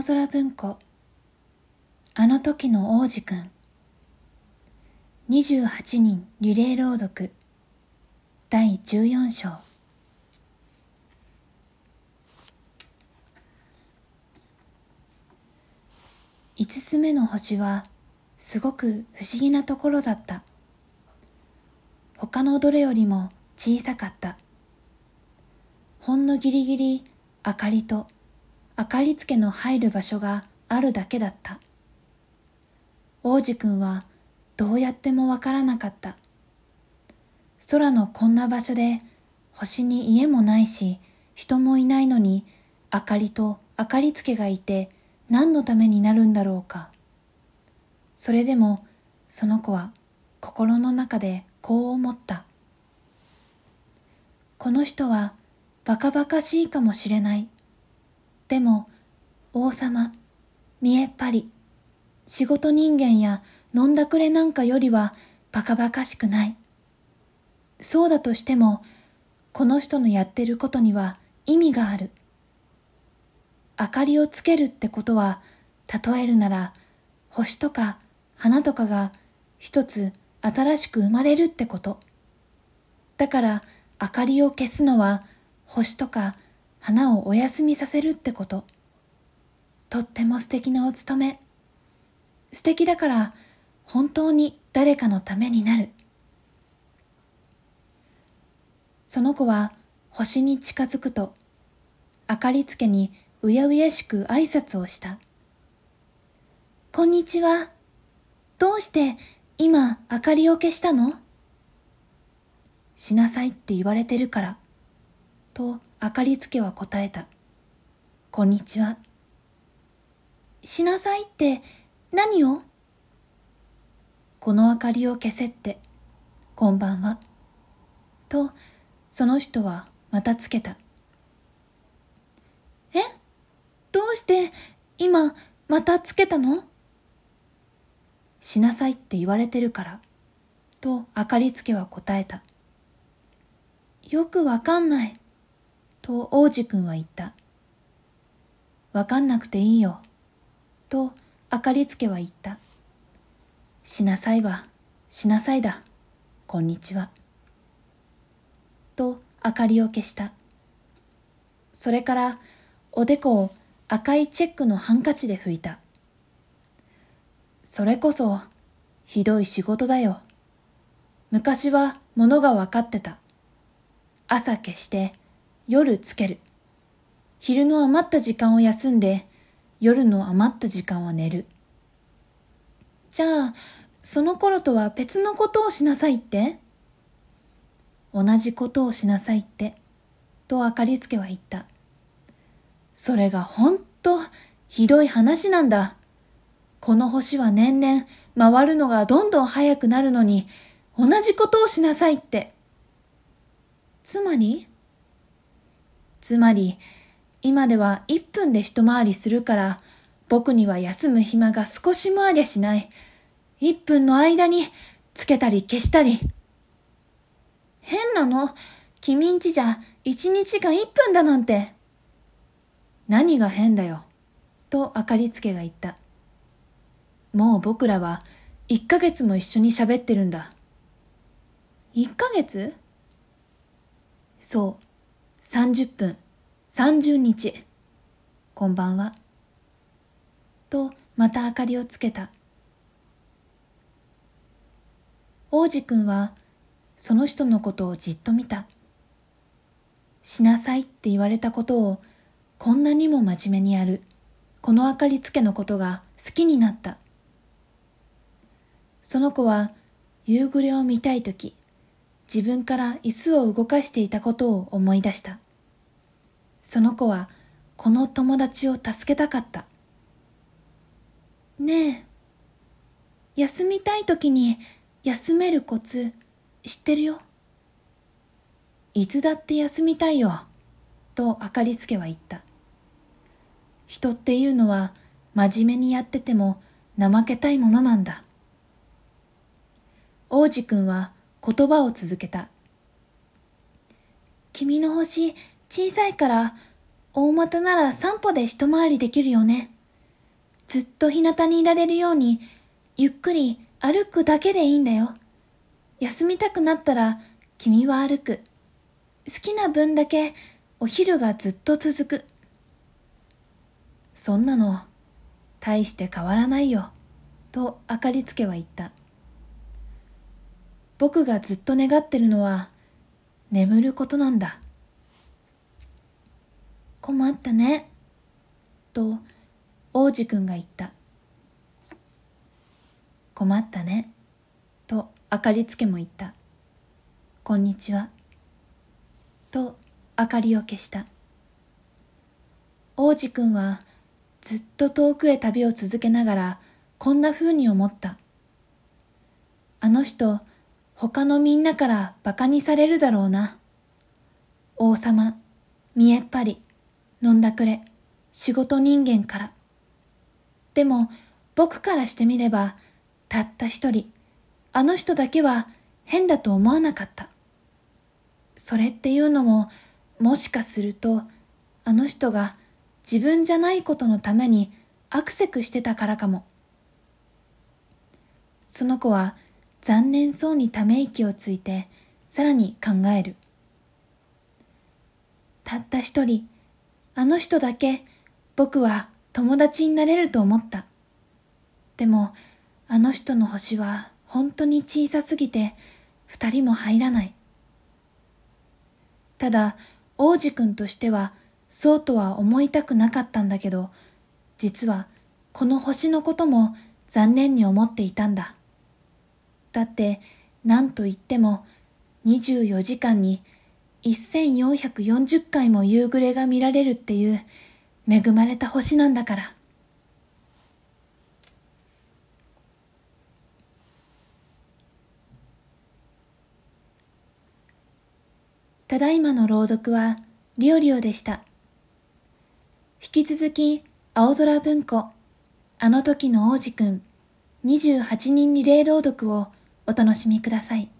青空文庫。あの時の王子くん28人リレー朗読。第14章。五つ目の星はすごく不思議なところだった。他のどれよりも小さかった。ほんのぎりぎり明かりと明かりつけの入る場所があるだけだった。王子くんはどうやってもわからなかった。空のこんな場所で星に家もないし人もいないのに明かりと明かりつけがいて何のためになるんだろうか。それでもその子は心の中でこう思った。この人はバカバカしいかもしれない。でも、王様、見えっ張り、仕事人間や飲んだくれなんかよりはバカバカしくない。そうだとしても、この人のやってることには意味がある。明かりをつけるってことは、例えるなら、星とか花とかが一つ新しく生まれるってこと。だから、明かりを消すのは、星とか花をお休みさせるってこと。とっても素敵なお務め。素敵だから本当に誰かのためになる。その子は星に近づくと、明かりつけにうやうやしく挨拶をした。こんにちは。どうして今明かりを消したの？しなさいって言われてるから。とあかりつけは答えた。こんにちは。しなさいって何を？この明かりを消せって、こんばんは。と、その人はまたつけた。え？どうして今またつけたの？しなさいって言われてるから。と明かりつけは答えた。よくわかんない。と王子くんは言った。わかんなくていいよ。とあかりつけは言った。しなさいは、しなさいだ。こんにちは。と明かりを消した。それからおでこを赤いチェックのハンカチで拭いた。それこそひどい仕事だよ。昔はものがわかってた。朝消して夜つける。昼の余った時間を休んで、夜の余った時間は寝る。じゃあ、その頃とは別のことをしなさいって？同じことをしなさいって、とあかりつけは言った。それがほんとひどい話なんだ。この星は年々回るのがどんどん早くなるのに、同じことをしなさいって。つまりつまり、今では1分で一回りするから、僕には休む暇が少しもありゃしない。1分の間につけたり消したり。変なの？君んちじゃ1日が1分だなんて。何が変だよ？と明かりつけが言った。もう僕らは1ヶ月も一緒に喋ってるんだ。1ヶ月？そう。30分、30日、こんばんは。と、また明かりをつけた。王子くんは、その人のことをじっと見た。しなさいって言われたことを、こんなにも真面目にやる、この明かりつけのことが好きになった。その子は、夕暮れを見たいとき、自分から椅子を動かしていたことを思い出した。その子はこの友達を助けたかった。ねえ、休みたい時に休めるコツ知ってるよ。いつだって休みたいよ、とあかりつけは言った。人っていうのは真面目にやってても怠けたいものなんだ。王子くんは言葉を続けた。君の星小さいから大股なら散歩で一回りできるよね。ずっと日向にいられるように、ゆっくり歩くだけでいいんだよ。休みたくなったら君は歩く。好きな分だけお昼がずっと続く。そんなの、大して変わらないよ、とあかりつけは言った。僕がずっと願ってるのは、眠ることなんだ。困ったね、と王子くんが言った。困ったね、とあかりつけも言った。こんにちは。と明かりを消した。王子くんはずっと遠くへ旅を続けながらこんな風に思った。あの人、他のみんなから馬鹿にされるだろうな。王様、見えっ張り、飲んだくれ、仕事人間から。でも、僕からしてみれば、たった一人、あの人だけは変だと思わなかった。それっていうのも、もしかすると、あの人が自分じゃないことのためにアクセクしてたからかも。その子は残念そうにため息をついてさらに考える。たった一人あの人だけ僕は友達になれると思った。でもあの人の星は本当に小さすぎて二人も入らない。ただ王子くんとしてはそうとは思いたくなかったんだけど実はこの星のことも残念に思っていたんだ。だって何と言っても24時間に1440回も夕暮れが見られるっていう恵まれた星なんだから。ただいまの朗読はリオリオでした。引き続き青空文庫あの時の王子くん28人リレー朗読をお楽しみください。